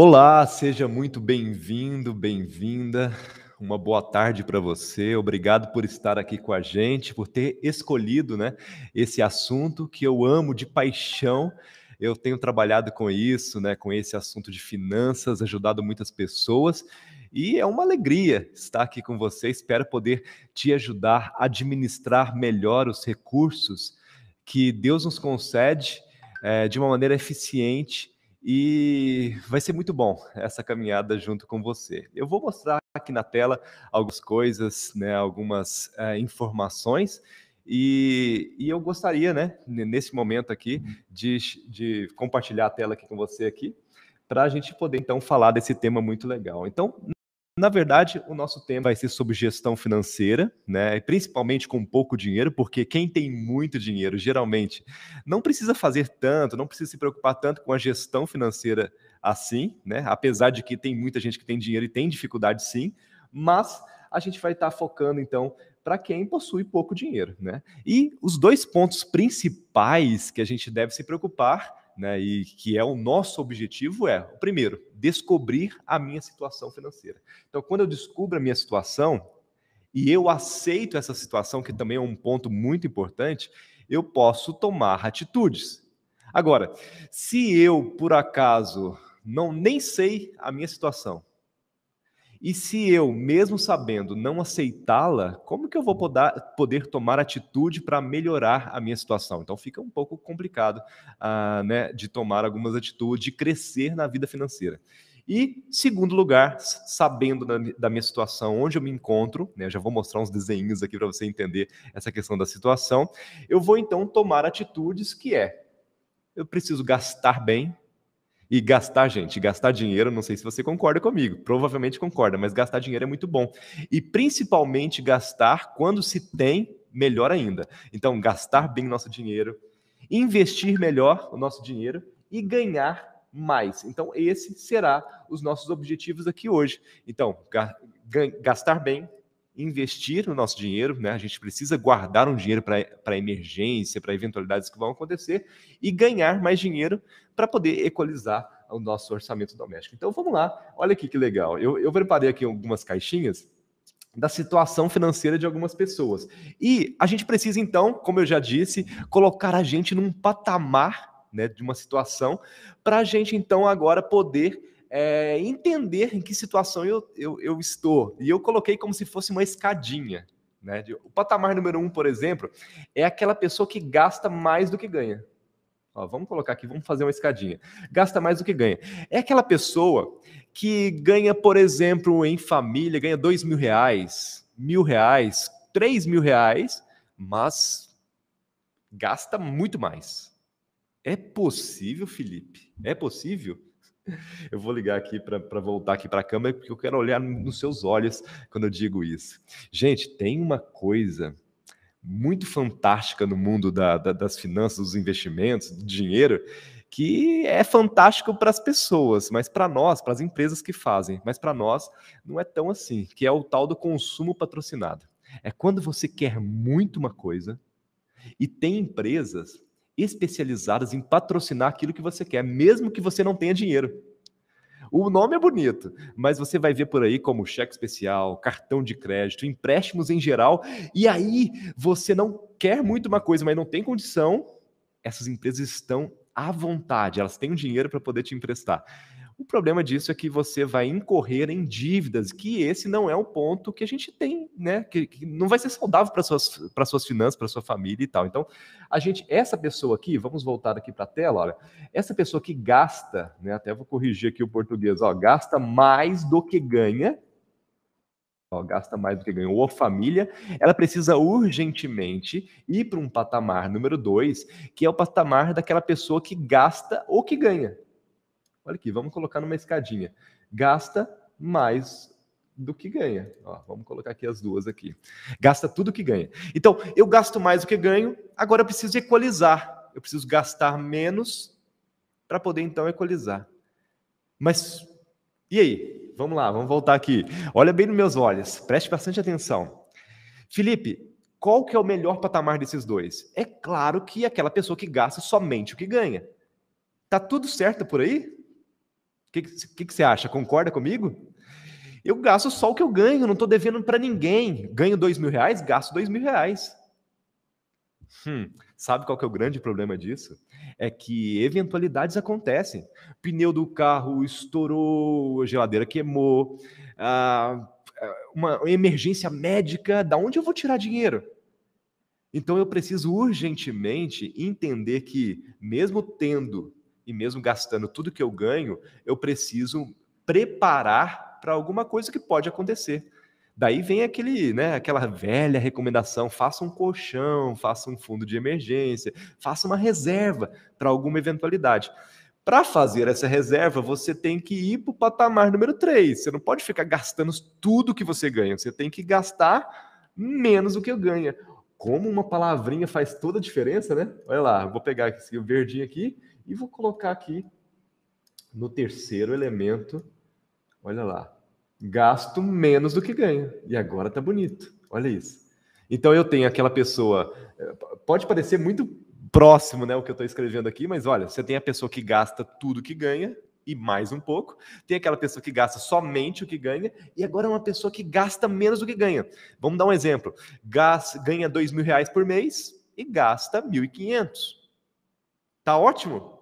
Olá, seja muito bem-vindo, bem-vinda. Uma boa tarde para você. Obrigado por estar aqui com a gente, por ter escolhido, né, esse assunto que eu amo de paixão. Eu tenho trabalhado com isso, né, com esse assunto de finanças, ajudado muitas pessoas. E é uma alegria estar aqui com você. Espero poder te ajudar a administrar melhor os recursos que Deus nos concede é, de uma maneira eficiente e vai ser muito bom essa caminhada junto com você. Eu vou mostrar aqui na tela algumas coisas, né, algumas é, informações, e, e, eu gostaria, né, nesse momento aqui, de, de compartilhar a tela aqui com você aqui, para a gente poder então falar desse tema muito legal. Então, na verdade, o nosso tema vai ser sobre gestão financeira, né? Principalmente com pouco dinheiro, porque quem tem muito dinheiro geralmente não precisa fazer tanto, não precisa se preocupar tanto com a gestão financeira assim, né? Apesar de que tem muita gente que tem dinheiro e tem dificuldade sim, mas a gente vai estar focando então para quem possui pouco dinheiro, né? E os dois pontos principais que a gente deve se preocupar né, e que é o nosso objetivo é, primeiro, descobrir a minha situação financeira. Então, quando eu descubro a minha situação e eu aceito essa situação, que também é um ponto muito importante, eu posso tomar atitudes. Agora, se eu por acaso não nem sei a minha situação, e se eu, mesmo sabendo, não aceitá-la, como que eu vou poder, tomar atitude para melhorar a minha situação? Então fica um pouco complicado uh, né, de tomar algumas atitudes, de crescer na vida financeira. E, segundo lugar, sabendo da, da minha situação, onde eu me encontro, né, eu já vou mostrar uns desenhos aqui para você entender essa questão da situação, eu vou então tomar atitudes que é, eu preciso gastar bem, e gastar, gente, gastar dinheiro, não sei se você concorda comigo, provavelmente concorda, mas gastar dinheiro é muito bom. E principalmente gastar quando se tem, melhor ainda. Então, gastar bem nosso dinheiro, investir melhor o nosso dinheiro e ganhar mais. Então, esse será os nossos objetivos aqui hoje. Então, gastar bem, investir no nosso dinheiro, né? A gente precisa guardar um dinheiro para emergência, para eventualidades que vão acontecer e ganhar mais dinheiro para poder equalizar o nosso orçamento doméstico. Então vamos lá, olha aqui que legal. Eu, eu preparei aqui algumas caixinhas da situação financeira de algumas pessoas. E a gente precisa, então, como eu já disse, colocar a gente num patamar né, de uma situação para a gente, então, agora poder é, entender em que situação eu, eu, eu, estou. E eu coloquei como se fosse uma escadinha. Né? O patamar número um, por exemplo, é aquela pessoa que gasta mais do que ganha. Ó, vamos colocar aqui, vamos fazer uma escadinha. Gasta mais do que ganha. É aquela pessoa que ganha, por exemplo, em família, ganha dois mil reais, mil reais, três mil reais, mas gasta muito mais. É possível, Felipe? É possível? Eu vou ligar aqui para voltar aqui para a câmera, porque eu quero olhar nos seus olhos quando eu digo isso. Gente, tem uma coisa muito fantástica no mundo da, da, das finanças, dos investimentos, do dinheiro, que é fantástico para as pessoas, mas para nós, para as empresas que fazem, mas para nós não é tão assim, que é o tal do consumo patrocinado. É quando você quer muito uma coisa e tem empresas especializadas em patrocinar aquilo que você quer, mesmo que você não tenha dinheiro. O nome é bonito, mas você vai ver por aí como cheque especial, cartão de crédito, empréstimos em geral, e aí você não quer muito uma coisa, mas não tem condição, essas empresas estão à vontade, elas têm o dinheiro para poder te emprestar. O problema disso é que você vai incorrer em dívidas, que esse não é o ponto que a gente tem, né? Que, que não vai ser saudável para suas para suas finanças, para sua família e tal. Então, a gente, essa pessoa aqui, vamos voltar aqui para a tela, olha, essa pessoa que gasta, né? Até vou corrigir aqui o português, ó, gasta mais do que ganha, ó, gasta mais do que ganha, ou a família, ela precisa urgentemente ir para um patamar número dois, que é o patamar daquela pessoa que gasta ou que ganha. Olha aqui, vamos colocar numa escadinha. Gasta mais do que ganha. Ó, vamos colocar aqui as duas aqui. Gasta tudo que ganha. Então, eu gasto mais do que ganho, agora eu preciso equalizar. Eu preciso gastar menos para poder então equalizar. Mas e aí? Vamos lá, vamos voltar aqui. Olha bem nos meus olhos, preste bastante atenção. Felipe, qual que é o melhor patamar desses dois? É claro que aquela pessoa que gasta somente o que ganha. Tá tudo certo por aí? O que, que, que você acha? Concorda comigo? Eu gasto só o que eu ganho, não estou devendo para ninguém. Ganho dois mil reais, gasto dois mil reais. Hum, sabe qual que é o grande problema disso? É que eventualidades acontecem. Pneu do carro estourou, a geladeira queimou, uma emergência médica, da onde eu vou tirar dinheiro? Então eu preciso urgentemente entender que, mesmo tendo e mesmo gastando tudo que eu ganho, eu preciso preparar para alguma coisa que pode acontecer. Daí vem aquele, né, aquela velha recomendação: faça um colchão, faça um fundo de emergência, faça uma reserva para alguma eventualidade. Para fazer essa reserva, você tem que ir para o patamar número 3. Você não pode ficar gastando tudo que você ganha. Você tem que gastar menos do que ganha. Como uma palavrinha faz toda a diferença, né? Olha lá, vou pegar esse verdinho aqui e vou colocar aqui no terceiro elemento. Olha lá gasto menos do que ganho. E agora tá bonito. Olha isso. Então eu tenho aquela pessoa. Eh, pode parecer muito próximo, né, o que eu estou escrevendo aqui, mas olha, você tem a pessoa que gasta tudo que ganha e mais um pouco. Tem aquela pessoa que gasta somente o que ganha e agora é uma pessoa que gasta menos do que ganha. Vamos dar um exemplo. Ganha dois mil reais por mês e gasta mil e quinhentos. Tá ótimo?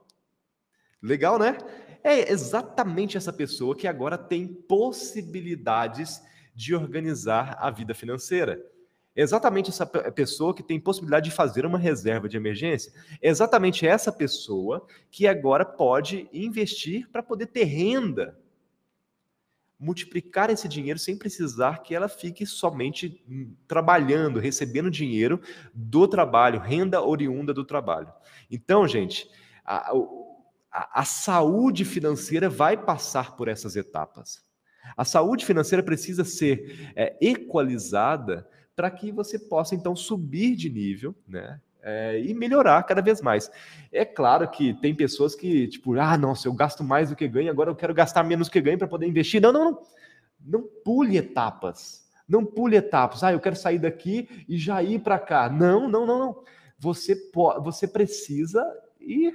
Legal, né? É exatamente essa pessoa que agora tem possibilidades de organizar a vida financeira. É exatamente essa pessoa que tem possibilidade de fazer uma reserva de emergência. É exatamente essa pessoa que agora pode investir para poder ter renda. Multiplicar esse dinheiro sem precisar que ela fique somente hum, trabalhando, recebendo dinheiro do trabalho, renda oriunda do trabalho. Então, gente, a, a, a saúde financeira vai passar por essas etapas. A saúde financeira precisa ser é, equalizada para que você possa então subir de nível, né? É, e melhorar cada vez mais. É claro que tem pessoas que, tipo, ah, nossa, eu gasto mais do que ganho, agora eu quero gastar menos do que ganho para poder investir. Não, não, não. Não pule etapas. Não pule etapas. Ah, eu quero sair daqui e já ir para cá. Não, não, não, não. Você, você precisa ir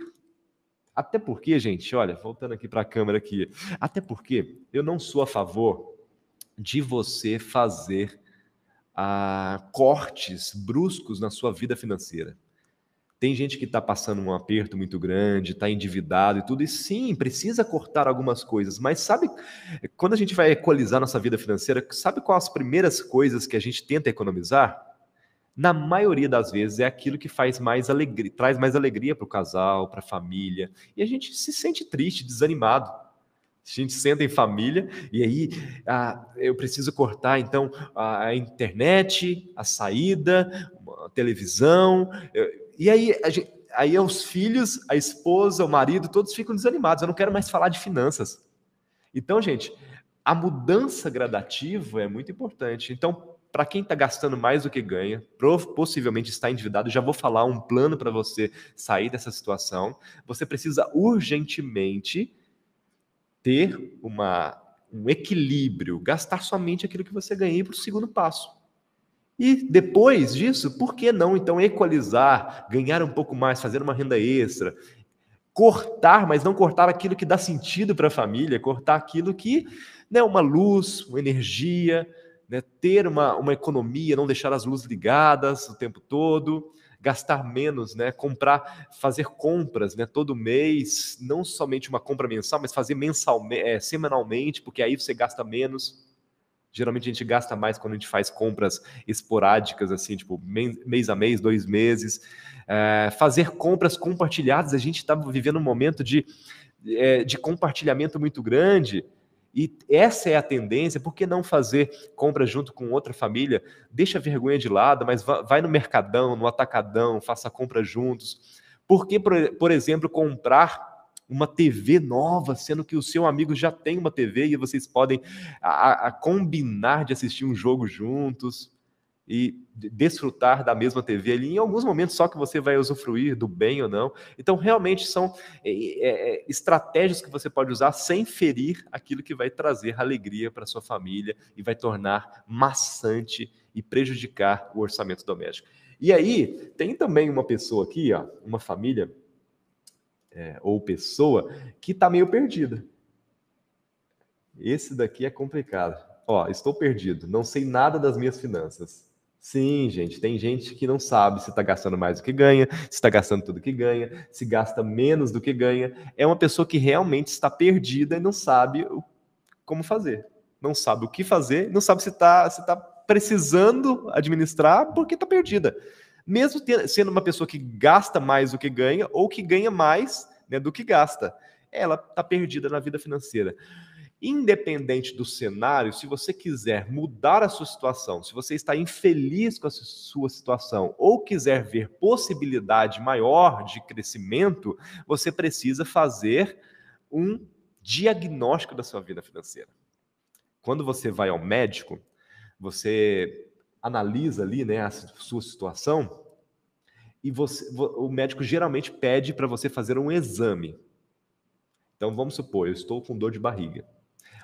até porque, gente, olha, voltando aqui para a câmera aqui, até porque eu não sou a favor de você fazer ah, cortes bruscos na sua vida financeira. Tem gente que está passando um aperto muito grande, está endividado e tudo, e sim, precisa cortar algumas coisas, mas sabe, quando a gente vai equalizar nossa vida financeira, sabe quais as primeiras coisas que a gente tenta economizar? Na maioria das vezes é aquilo que faz mais alegria, traz mais alegria para o casal, para a família, e a gente se sente triste, desanimado. A gente senta em família e aí ah, eu preciso cortar então a internet, a saída, a televisão, e aí a gente, aí os filhos, a esposa, o marido, todos ficam desanimados. Eu não quero mais falar de finanças. Então, gente, a mudança gradativa é muito importante. Então, para quem está gastando mais do que ganha, possivelmente está endividado, já vou falar um plano para você sair dessa situação. Você precisa urgentemente ter uma, um equilíbrio, gastar somente aquilo que você ganha para o segundo passo. E depois disso, por que não então equalizar, ganhar um pouco mais, fazer uma renda extra, cortar, mas não cortar aquilo que dá sentido para a família, cortar aquilo que, né, uma luz, uma energia, né, ter uma, uma economia, não deixar as luzes ligadas o tempo todo, gastar menos, né, comprar, fazer compras né, todo mês, não somente uma compra mensal, mas fazer mensalmente, é, semanalmente, porque aí você gasta menos. Geralmente a gente gasta mais quando a gente faz compras esporádicas, assim, tipo mês a mês, dois meses. É, fazer compras compartilhadas, a gente está vivendo um momento de, é, de compartilhamento muito grande. E essa é a tendência, por que não fazer compra junto com outra família? Deixa a vergonha de lado, mas vai no mercadão, no atacadão, faça compra juntos. Por que, por exemplo, comprar uma TV nova, sendo que o seu amigo já tem uma TV e vocês podem a, a combinar de assistir um jogo juntos? E desfrutar da mesma TV ali, em alguns momentos só que você vai usufruir do bem ou não. Então, realmente são é, é, é, estratégias que você pode usar sem ferir aquilo que vai trazer alegria para sua família e vai tornar maçante e prejudicar o orçamento doméstico. E aí, tem também uma pessoa aqui, ó, uma família é, ou pessoa que está meio perdida. Esse daqui é complicado. Ó, estou perdido, não sei nada das minhas finanças. Sim, gente, tem gente que não sabe se está gastando mais do que ganha, se está gastando tudo que ganha, se gasta menos do que ganha. É uma pessoa que realmente está perdida e não sabe como fazer. Não sabe o que fazer, não sabe se está se tá precisando administrar porque está perdida. Mesmo sendo uma pessoa que gasta mais do que ganha ou que ganha mais né, do que gasta, ela está perdida na vida financeira. Independente do cenário, se você quiser mudar a sua situação, se você está infeliz com a sua situação ou quiser ver possibilidade maior de crescimento, você precisa fazer um diagnóstico da sua vida financeira. Quando você vai ao médico, você analisa ali né, a sua situação e você, o médico geralmente pede para você fazer um exame. Então vamos supor, eu estou com dor de barriga.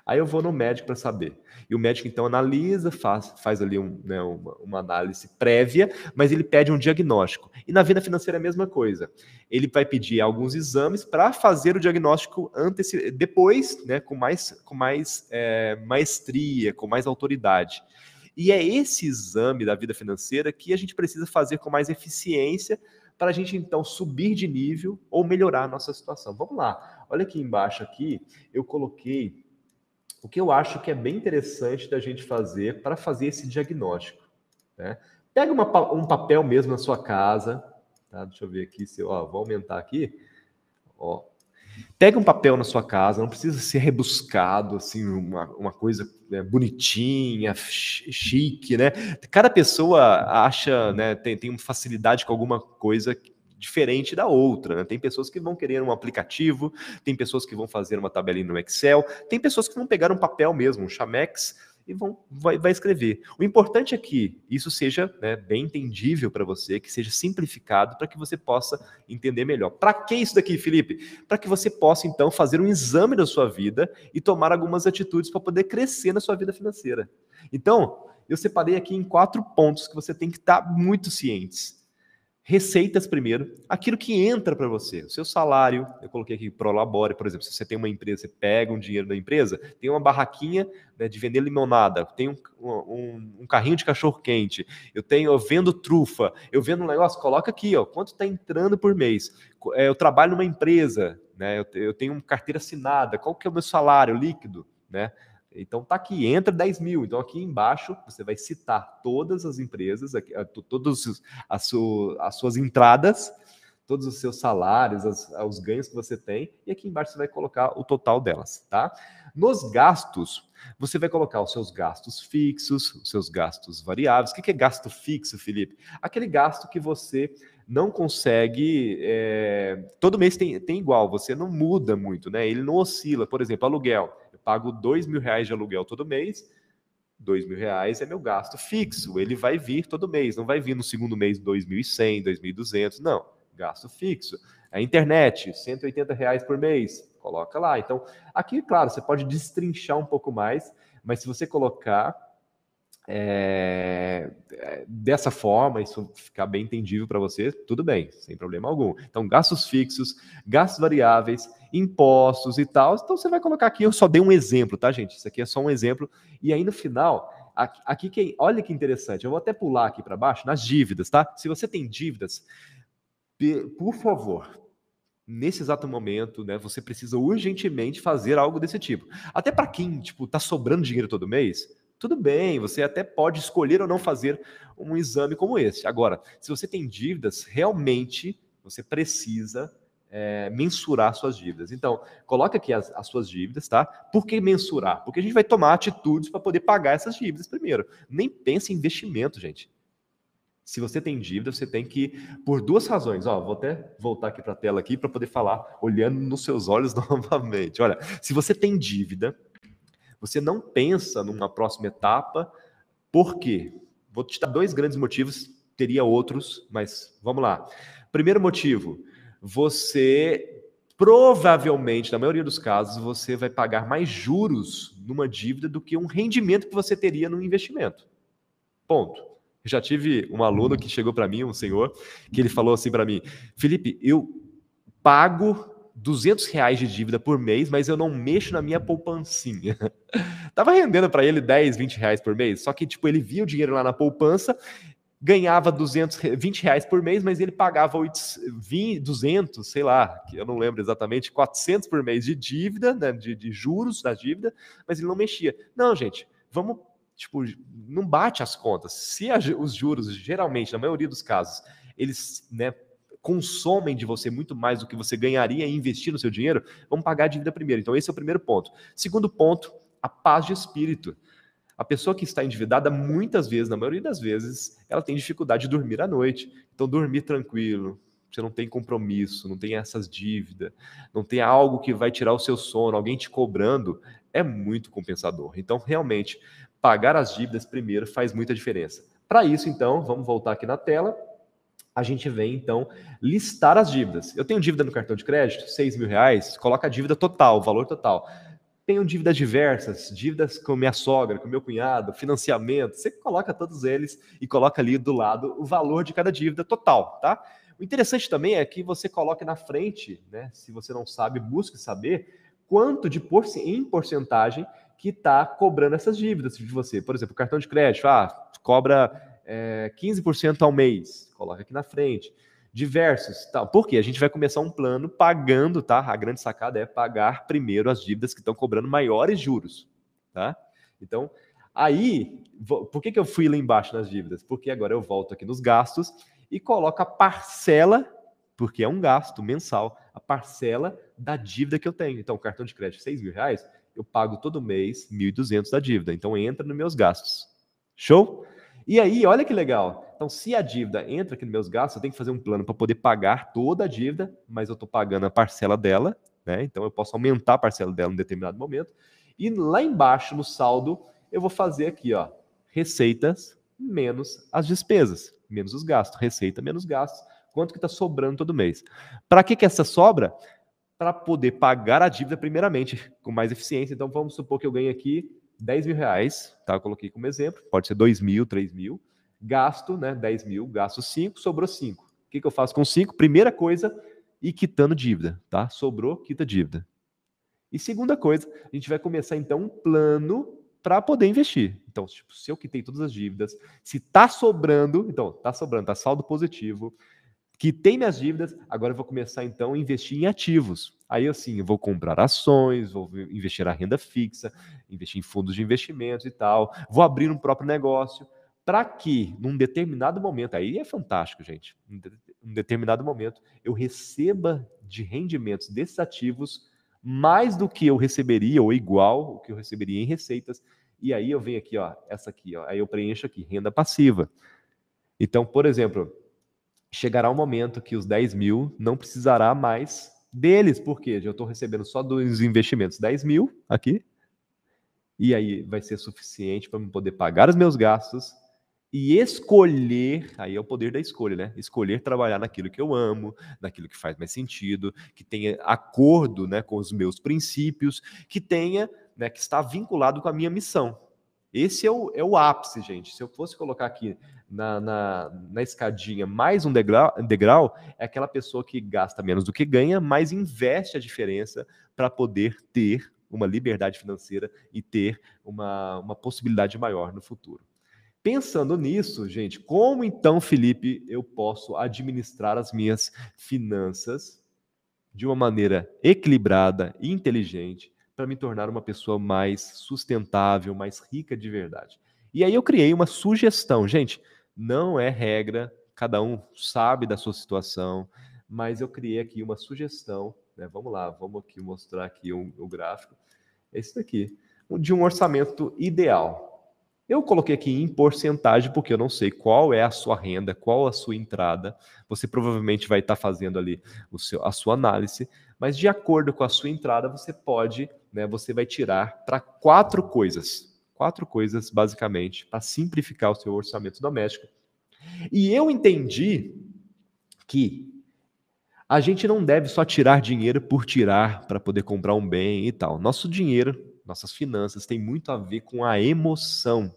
Aí eu vou no médico para saber. E o médico então analisa, faz, faz ali um, né, uma, uma, análise prévia, mas ele pede um diagnóstico. E na vida financeira é a mesma coisa. Ele vai pedir alguns exames para fazer o diagnóstico antes, depois, né, com mais, com mais é, maestria, com mais autoridade. E é esse exame da vida financeira que a gente precisa fazer com mais eficiência para a gente então subir de nível ou melhorar a nossa situação. Vamos lá. Olha aqui embaixo aqui, eu coloquei o que eu acho que é bem interessante da gente fazer para fazer esse diagnóstico. Né? Pega uma, um papel mesmo na sua casa, tá? deixa eu ver aqui, se ó, vou aumentar aqui. Ó. Pega um papel na sua casa, não precisa ser rebuscado, assim, uma, uma coisa né, bonitinha, chique, né? Cada pessoa acha, né, tem, tem facilidade com alguma coisa diferente da outra. Né? Tem pessoas que vão querer um aplicativo, tem pessoas que vão fazer uma tabelinha no Excel, tem pessoas que vão pegar um papel mesmo, um Chamex, e vão vai, vai escrever. O importante é que isso seja né, bem entendível para você, que seja simplificado para que você possa entender melhor. Para que isso daqui, Felipe? Para que você possa então fazer um exame da sua vida e tomar algumas atitudes para poder crescer na sua vida financeira. Então, eu separei aqui em quatro pontos que você tem que estar tá muito cientes receitas primeiro, aquilo que entra para você, o seu salário, eu coloquei aqui prolabore, por exemplo, se você tem uma empresa, você pega um dinheiro da empresa, tem uma barraquinha né, de vender limonada, tem um, um, um carrinho de cachorro quente, eu tenho, eu vendo trufa, eu vendo um negócio, coloca aqui, ó, quanto está entrando por mês, é, eu trabalho numa empresa, né, eu, eu tenho uma carteira assinada, qual que é o meu salário líquido, né? Então tá aqui, entra 10 mil. Então aqui embaixo você vai citar todas as empresas, todas as, as suas entradas, todos os seus salários, os ganhos que você tem, e aqui embaixo você vai colocar o total delas, tá? Nos gastos, você vai colocar os seus gastos fixos, os seus gastos variáveis. O que é gasto fixo, Felipe? Aquele gasto que você não consegue. É... todo mês tem, tem igual, você não muda muito, né? Ele não oscila. Por exemplo, aluguel pago dois mil reais de aluguel todo mês, dois mil reais é meu gasto fixo, ele vai vir todo mês, não vai vir no segundo mês dois mil e cem, dois mil e duzentos, não, gasto fixo. A internet, 180 reais por mês, coloca lá. Então, aqui, claro, você pode destrinchar um pouco mais, mas se você colocar é, dessa forma, isso ficar bem entendível para você, tudo bem, sem problema algum. Então, gastos fixos, gastos variáveis, impostos e tal. Então, você vai colocar aqui, eu só dei um exemplo, tá, gente? Isso aqui é só um exemplo. E aí, no final, aqui, aqui que, olha que interessante, eu vou até pular aqui para baixo, nas dívidas, tá? Se você tem dívidas, por favor, nesse exato momento, né, você precisa urgentemente fazer algo desse tipo. Até para quem, tipo, tá sobrando dinheiro todo mês, tudo bem, você até pode escolher ou não fazer um exame como esse. Agora, se você tem dívidas, realmente você precisa é, mensurar suas dívidas. Então, coloque aqui as, as, suas dívidas, tá? Por que mensurar? Porque a gente vai tomar atitudes para poder pagar essas dívidas primeiro. Nem pense em investimento, gente. Se você tem dívida, você tem que, por duas razões, ó, vou até voltar aqui para a tela aqui para poder falar, olhando nos seus olhos novamente. Olha, se você tem dívida, você não pensa numa próxima etapa. Por quê? Vou te dar dois grandes motivos, teria outros, mas vamos lá. Primeiro motivo, você provavelmente, na maioria dos casos, você vai pagar mais juros numa dívida do que um rendimento que você teria num investimento. Ponto. Eu já tive um aluno que chegou para mim, um senhor, que ele falou assim para mim: Felipe, eu pago 200 reais de dívida por mês, mas eu não mexo na minha poupancinha. Tava rendendo para ele 10, 20 reais por mês, só que tipo ele via o dinheiro lá na poupança, ganhava 220 reais por mês, mas ele pagava 20, 200, sei lá, que eu não lembro exatamente, 400 por mês de dívida, né, de, de juros da dívida, mas ele não mexia. Não, gente, vamos tipo, não bate as contas. Se a, os juros, geralmente, na maioria dos casos, eles né, consomem de você muito mais do que você ganharia em investir no seu dinheiro, vamos pagar a dívida primeiro. Então, esse é o primeiro ponto. Segundo ponto, a paz de espírito. A pessoa que está endividada, muitas vezes, na maioria das vezes, ela tem dificuldade de dormir à noite. Então, dormir tranquilo, você não tem compromisso, não tem essas dívidas, não tem algo que vai tirar o seu sono, alguém te cobrando, é muito compensador. Então, realmente, pagar as dívidas primeiro faz muita diferença. Para isso, então, vamos voltar aqui na tela a gente vem então listar as dívidas. Eu tenho dívida no cartão de crédito, 6 mil reais, coloca a dívida total, valor total. Tenho dívidas diversas, dívidas com minha sogra, com meu cunhado, financiamento. Você coloca todos eles e coloca ali do lado o valor de cada dívida total, tá? O interessante também é que você coloque na frente, né? Se você não sabe, busque saber quanto de por, em porcentagem que está cobrando essas dívidas de você. Por exemplo, cartão de crédito, ah, cobra é, 15% ao mês, coloca aqui na frente. Diversos, tal. Por quê? A gente vai começar um plano pagando, tá? A grande sacada é pagar primeiro as dívidas que estão cobrando maiores juros, tá? Então, aí, por que, que eu fui lá embaixo nas dívidas? Porque agora eu volto aqui nos gastos e coloco a parcela, porque é um gasto mensal, a parcela da dívida que eu tenho. Então, cartão de crédito, 6 mil reais, eu pago todo mês 1.200 da dívida. Então, entra nos meus gastos. Show? E aí, olha que legal. Então, se a dívida entra aqui nos meus gastos, eu tenho que fazer um plano para poder pagar toda a dívida, mas eu estou pagando a parcela dela, né? Então eu posso aumentar a parcela dela em determinado momento. E lá embaixo, no saldo, eu vou fazer aqui, ó, receitas menos as despesas, menos os gastos. Receita menos gastos. Quanto que está sobrando todo mês? Para que, que essa sobra? Para poder pagar a dívida primeiramente, com mais eficiência. Então, vamos supor que eu ganhe aqui 10 mil reais, tá? Eu coloquei como exemplo, pode ser 2 mil, 3 mil. Gasto, né? 10 mil, gasto 5, sobrou 5. O que, que eu faço com 5? Primeira coisa, ir quitando dívida, tá? Sobrou, quita dívida. E segunda coisa, a gente vai começar então um plano para poder investir. Então, tipo, se eu quitei todas as dívidas, se tá sobrando, então, tá sobrando, tá saldo positivo, quitei minhas dívidas, agora eu vou começar então a investir em ativos. Aí assim, eu vou comprar ações, vou investir na renda fixa, investir em fundos de investimentos e tal, vou abrir um próprio negócio, para que num determinado momento, aí é fantástico, gente, num determinado momento eu receba de rendimentos desses ativos mais do que eu receberia ou igual o que eu receberia em receitas. E aí eu venho aqui, ó, essa aqui, ó, aí eu preencho aqui renda passiva. Então, por exemplo, chegará um momento que os 10 mil não precisará mais deles, porque eu estou recebendo só dos investimentos 10 mil aqui, e aí vai ser suficiente para eu poder pagar os meus gastos e escolher, aí é o poder da escolha, né? Escolher trabalhar naquilo que eu amo, naquilo que faz mais sentido, que tenha acordo, né, com os meus princípios, que tenha, né, que está vinculado com a minha missão. Esse é o, é o ápice, gente. Se eu fosse colocar aqui na, na, na escadinha mais um degrau, degrau, é aquela pessoa que gasta menos do que ganha, mas investe a diferença para poder ter uma liberdade financeira e ter uma, uma possibilidade maior no futuro. Pensando nisso, gente, como então, Felipe, eu posso administrar as minhas finanças de uma maneira equilibrada e inteligente para me tornar uma pessoa mais sustentável, mais rica de verdade? E aí eu criei uma sugestão, gente não é regra, cada um sabe da sua situação, mas eu criei aqui uma sugestão, né? Vamos lá, vamos aqui mostrar aqui o, o gráfico. Esse daqui, de um orçamento ideal. Eu coloquei aqui em porcentagem porque eu não sei qual é a sua renda, qual a sua entrada. Você provavelmente vai estar fazendo ali o seu, a sua análise, mas de acordo com a sua entrada, você pode, né, você vai tirar para quatro coisas quatro coisas, basicamente, para simplificar o seu orçamento doméstico. E eu entendi que a gente não deve só tirar dinheiro por tirar para poder comprar um bem e tal. Nosso dinheiro, nossas finanças, tem muito a ver com a emoção.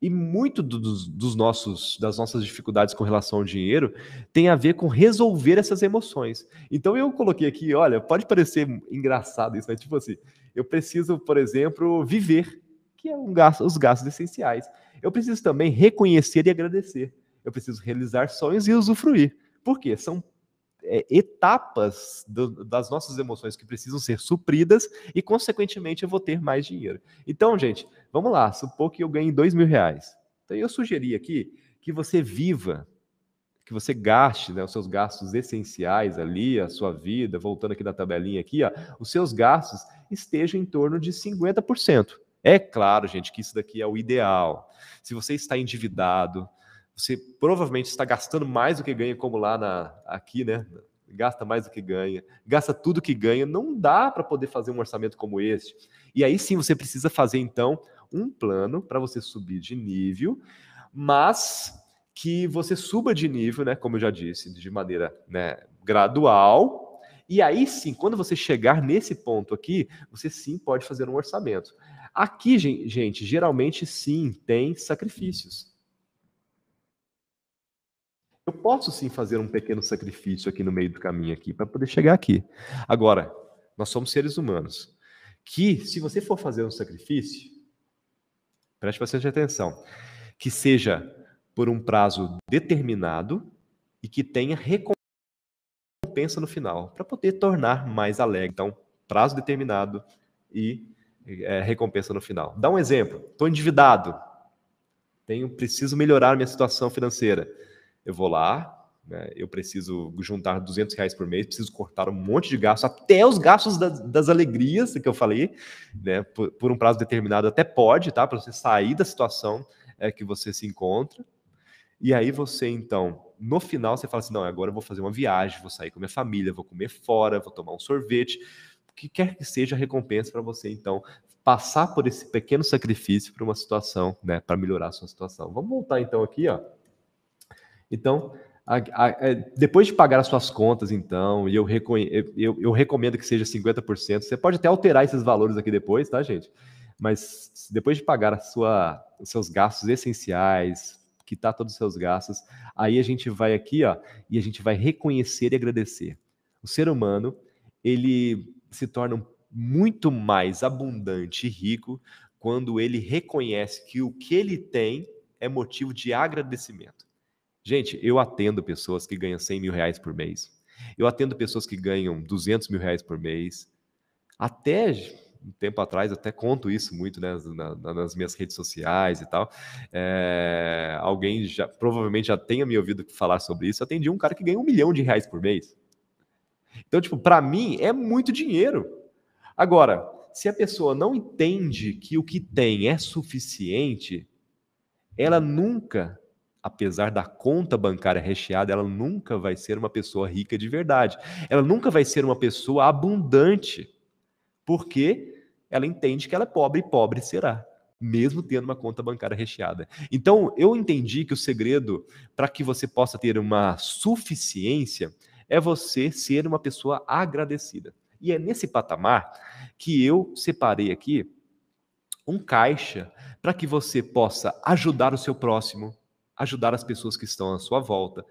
E muito dos, dos, nossos, das nossas dificuldades com relação ao dinheiro tem a ver com resolver essas emoções. Então eu coloquei aqui, olha, pode parecer engraçado isso, mas tipo assim, eu preciso, por exemplo, viver, que é um gasto, os gastos essenciais. Eu preciso também reconhecer e agradecer. Eu preciso realizar sonhos e usufruir. Por quê? São é, etapas do, das nossas emoções que precisam ser supridas e, consequentemente, eu vou ter mais dinheiro. Então, gente, vamos lá. Supor que eu ganhe dois mil reais. Então, eu sugeri aqui que você viva, que você gaste né, os seus gastos essenciais ali, a sua vida, voltando aqui da tabelinha aqui, ó, os seus gastos estejam em torno de 50%. É claro, gente, que isso daqui é o ideal. Se você está endividado, você provavelmente está gastando mais do que ganha, como lá na, aqui, né? Gasta mais do que ganha, gasta tudo que ganha. Não dá para poder fazer um orçamento como este. E aí sim você precisa fazer, então, um plano para você subir de nível, mas que você suba de nível, né? Como eu já disse, de maneira né, gradual. E aí sim, quando você chegar nesse ponto aqui, você sim pode fazer um orçamento. Aqui, gente, geralmente sim tem sacrifícios. Eu posso sim fazer um pequeno sacrifício aqui no meio do caminho aqui para poder chegar aqui. Agora, nós somos seres humanos que, se você for fazer um sacrifício, preste bastante atenção, que seja por um prazo determinado e que tenha recompensa no final, para poder tornar mais alegre. Então, prazo determinado e é, recompensa no final. Dá um exemplo. Estou endividado. Tenho, preciso melhorar minha situação financeira eu vou lá, né, eu preciso juntar 200 reais por mês, preciso cortar um monte de gastos, até os gastos das, das alegrias que eu falei, né, por, por, um prazo determinado até pode, tá, para você sair da situação é, que você se encontra. E aí você, então, no final, você fala assim, não, agora eu vou fazer uma viagem, vou sair com minha família, vou comer fora, vou tomar um sorvete, o que quer que seja a recompensa para você, então, passar por esse pequeno sacrifício para uma situação, né, para melhorar a sua situação. Vamos voltar, então, aqui, ó, então, a, a, é, depois de pagar as suas contas, então, e eu, eu, eu, recomendo que seja 50%, você pode até alterar esses valores aqui depois, tá, gente? Mas depois de pagar a sua, os seus gastos essenciais, quitar todos os seus gastos, aí a gente vai aqui, ó, e a gente vai reconhecer e agradecer. O ser humano, ele se torna muito mais abundante e rico quando ele reconhece que o que ele tem é motivo de agradecimento. Gente, eu atendo pessoas que ganham 100 mil reais por mês. Eu atendo pessoas que ganham 200 mil reais por mês. Até um tempo atrás, até conto isso muito né, nas minhas redes sociais e tal. É, alguém já provavelmente já tenha me ouvido falar sobre isso. Eu atendi um cara que ganha um milhão de reais por mês. Então, tipo, para mim é muito dinheiro. Agora, se a pessoa não entende que o que tem é suficiente, ela nunca apesar da conta bancária recheada, ela nunca vai ser uma pessoa rica de verdade. Ela nunca vai ser uma pessoa abundante, porque ela entende que ela é pobre e pobre será, mesmo tendo uma conta bancária recheada. Então, eu entendi que o segredo para que você possa ter uma suficiência é você ser uma pessoa agradecida. E é nesse patamar que eu separei aqui um caixa para que você possa ajudar o seu próximo, ajudar as pessoas que estão à sua volta,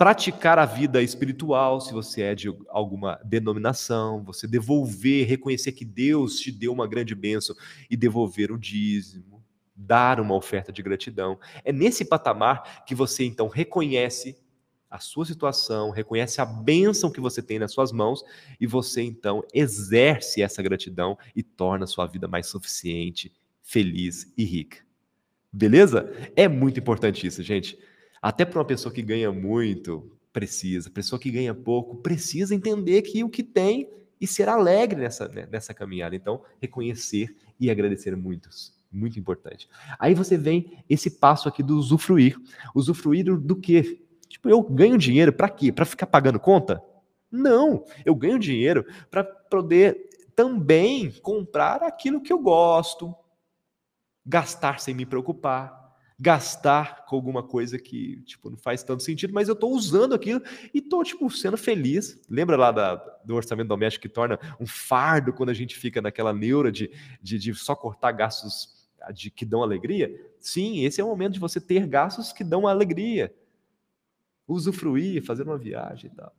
praticar a vida espiritual, se você é de alguma denominação, você devolver, reconhecer que Deus te deu uma grande bênção e devolver o dízimo, dar uma oferta de gratidão. É nesse patamar que você então reconhece a sua situação, reconhece a bênção que você tem nas suas mãos e você então exerce essa gratidão e torna a sua vida mais suficiente, feliz e rica. Beleza? É muito importante isso, gente. Até para uma pessoa que ganha muito, precisa. Pessoa que ganha pouco, precisa entender que o que tem e ser alegre nessa, né, nessa caminhada. Então, reconhecer e agradecer muitos. Muito importante. Aí você vem esse passo aqui do usufruir. Usufruir do, do quê? Tipo, eu ganho dinheiro para quê? Para ficar pagando conta? Não, eu ganho dinheiro para poder também comprar aquilo que eu gosto, gastar sem me preocupar, gastar com alguma coisa que tipo não faz tanto sentido, mas eu estou usando aquilo e estou tipo sendo feliz. Lembra lá da, do orçamento doméstico que torna um fardo quando a gente fica naquela neura de, de, de só cortar gastos de, que dão alegria? Sim, esse é o momento de você ter gastos que dão alegria. Usufruir, fazer uma viagem e tal.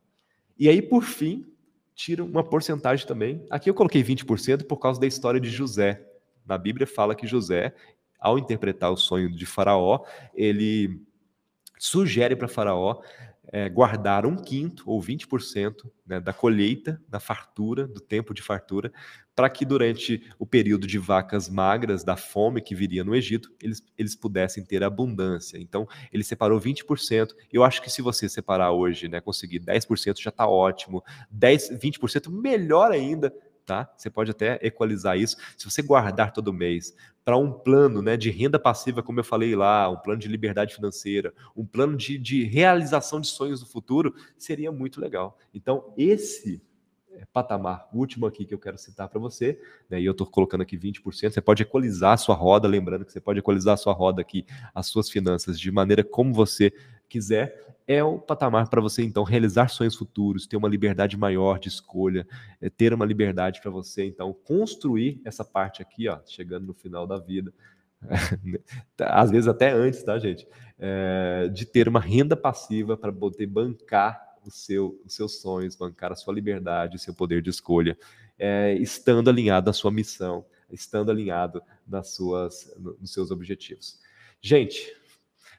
E aí, por fim, tira uma porcentagem também. Aqui eu coloquei 20% por causa da história de José. Na Bíblia fala que José, ao interpretar o sonho de Faraó, ele sugere para Faraó é, guardar um quinto ou 20% né, da colheita, da fartura, do tempo de fartura, para que durante o período de vacas magras, da fome que viria no Egito, eles, eles pudessem ter abundância. Então, ele separou 20%. Eu acho que se você separar hoje, né, conseguir 10% já está ótimo. 10, 20% melhor ainda, tá? Você pode até equalizar isso. Se você guardar todo mês para um plano né, de renda passiva, como eu falei lá, um plano de liberdade financeira, um plano de, de realização de sonhos no futuro, seria muito legal. Então, esse é, patamar último aqui que eu quero citar para você, né, e eu estou colocando aqui 20%, você pode equalizar a sua roda, lembrando que você pode equalizar a sua roda aqui, as suas finanças, de maneira como você quiser, é o patamar para você então realizar sonhos futuros, ter uma liberdade maior de escolha, é, ter uma liberdade para você então construir essa parte aqui, ó, chegando no final da vida, às vezes até antes, tá, gente? É, de ter uma renda passiva para poder bancar o seu, os seus sonhos, bancar a sua liberdade, o seu poder de escolha, é, estando alinhado à sua missão, estando alinhado nas suas, nos seus objetivos. Gente,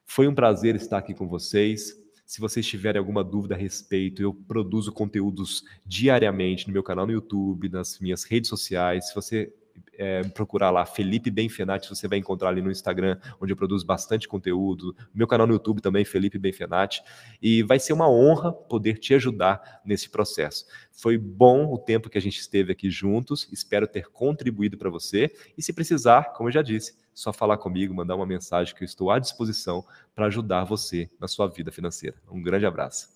foi um prazer estar aqui com vocês. Se vocês tiverem alguma dúvida a respeito, eu produzo conteúdos diariamente no meu canal no YouTube, nas minhas redes sociais. Se você é, procurar lá Felipe Benfenati, você vai encontrar ali no Instagram, onde eu produzo bastante conteúdo. Meu canal no YouTube também, Felipe Benfenati. E vai ser uma honra poder te ajudar nesse processo. Foi bom o tempo que a gente esteve aqui juntos, espero ter contribuído para você. E se precisar, como eu já disse, só falar comigo, mandar uma mensagem que eu estou à disposição para ajudar você na sua vida financeira. Um grande abraço.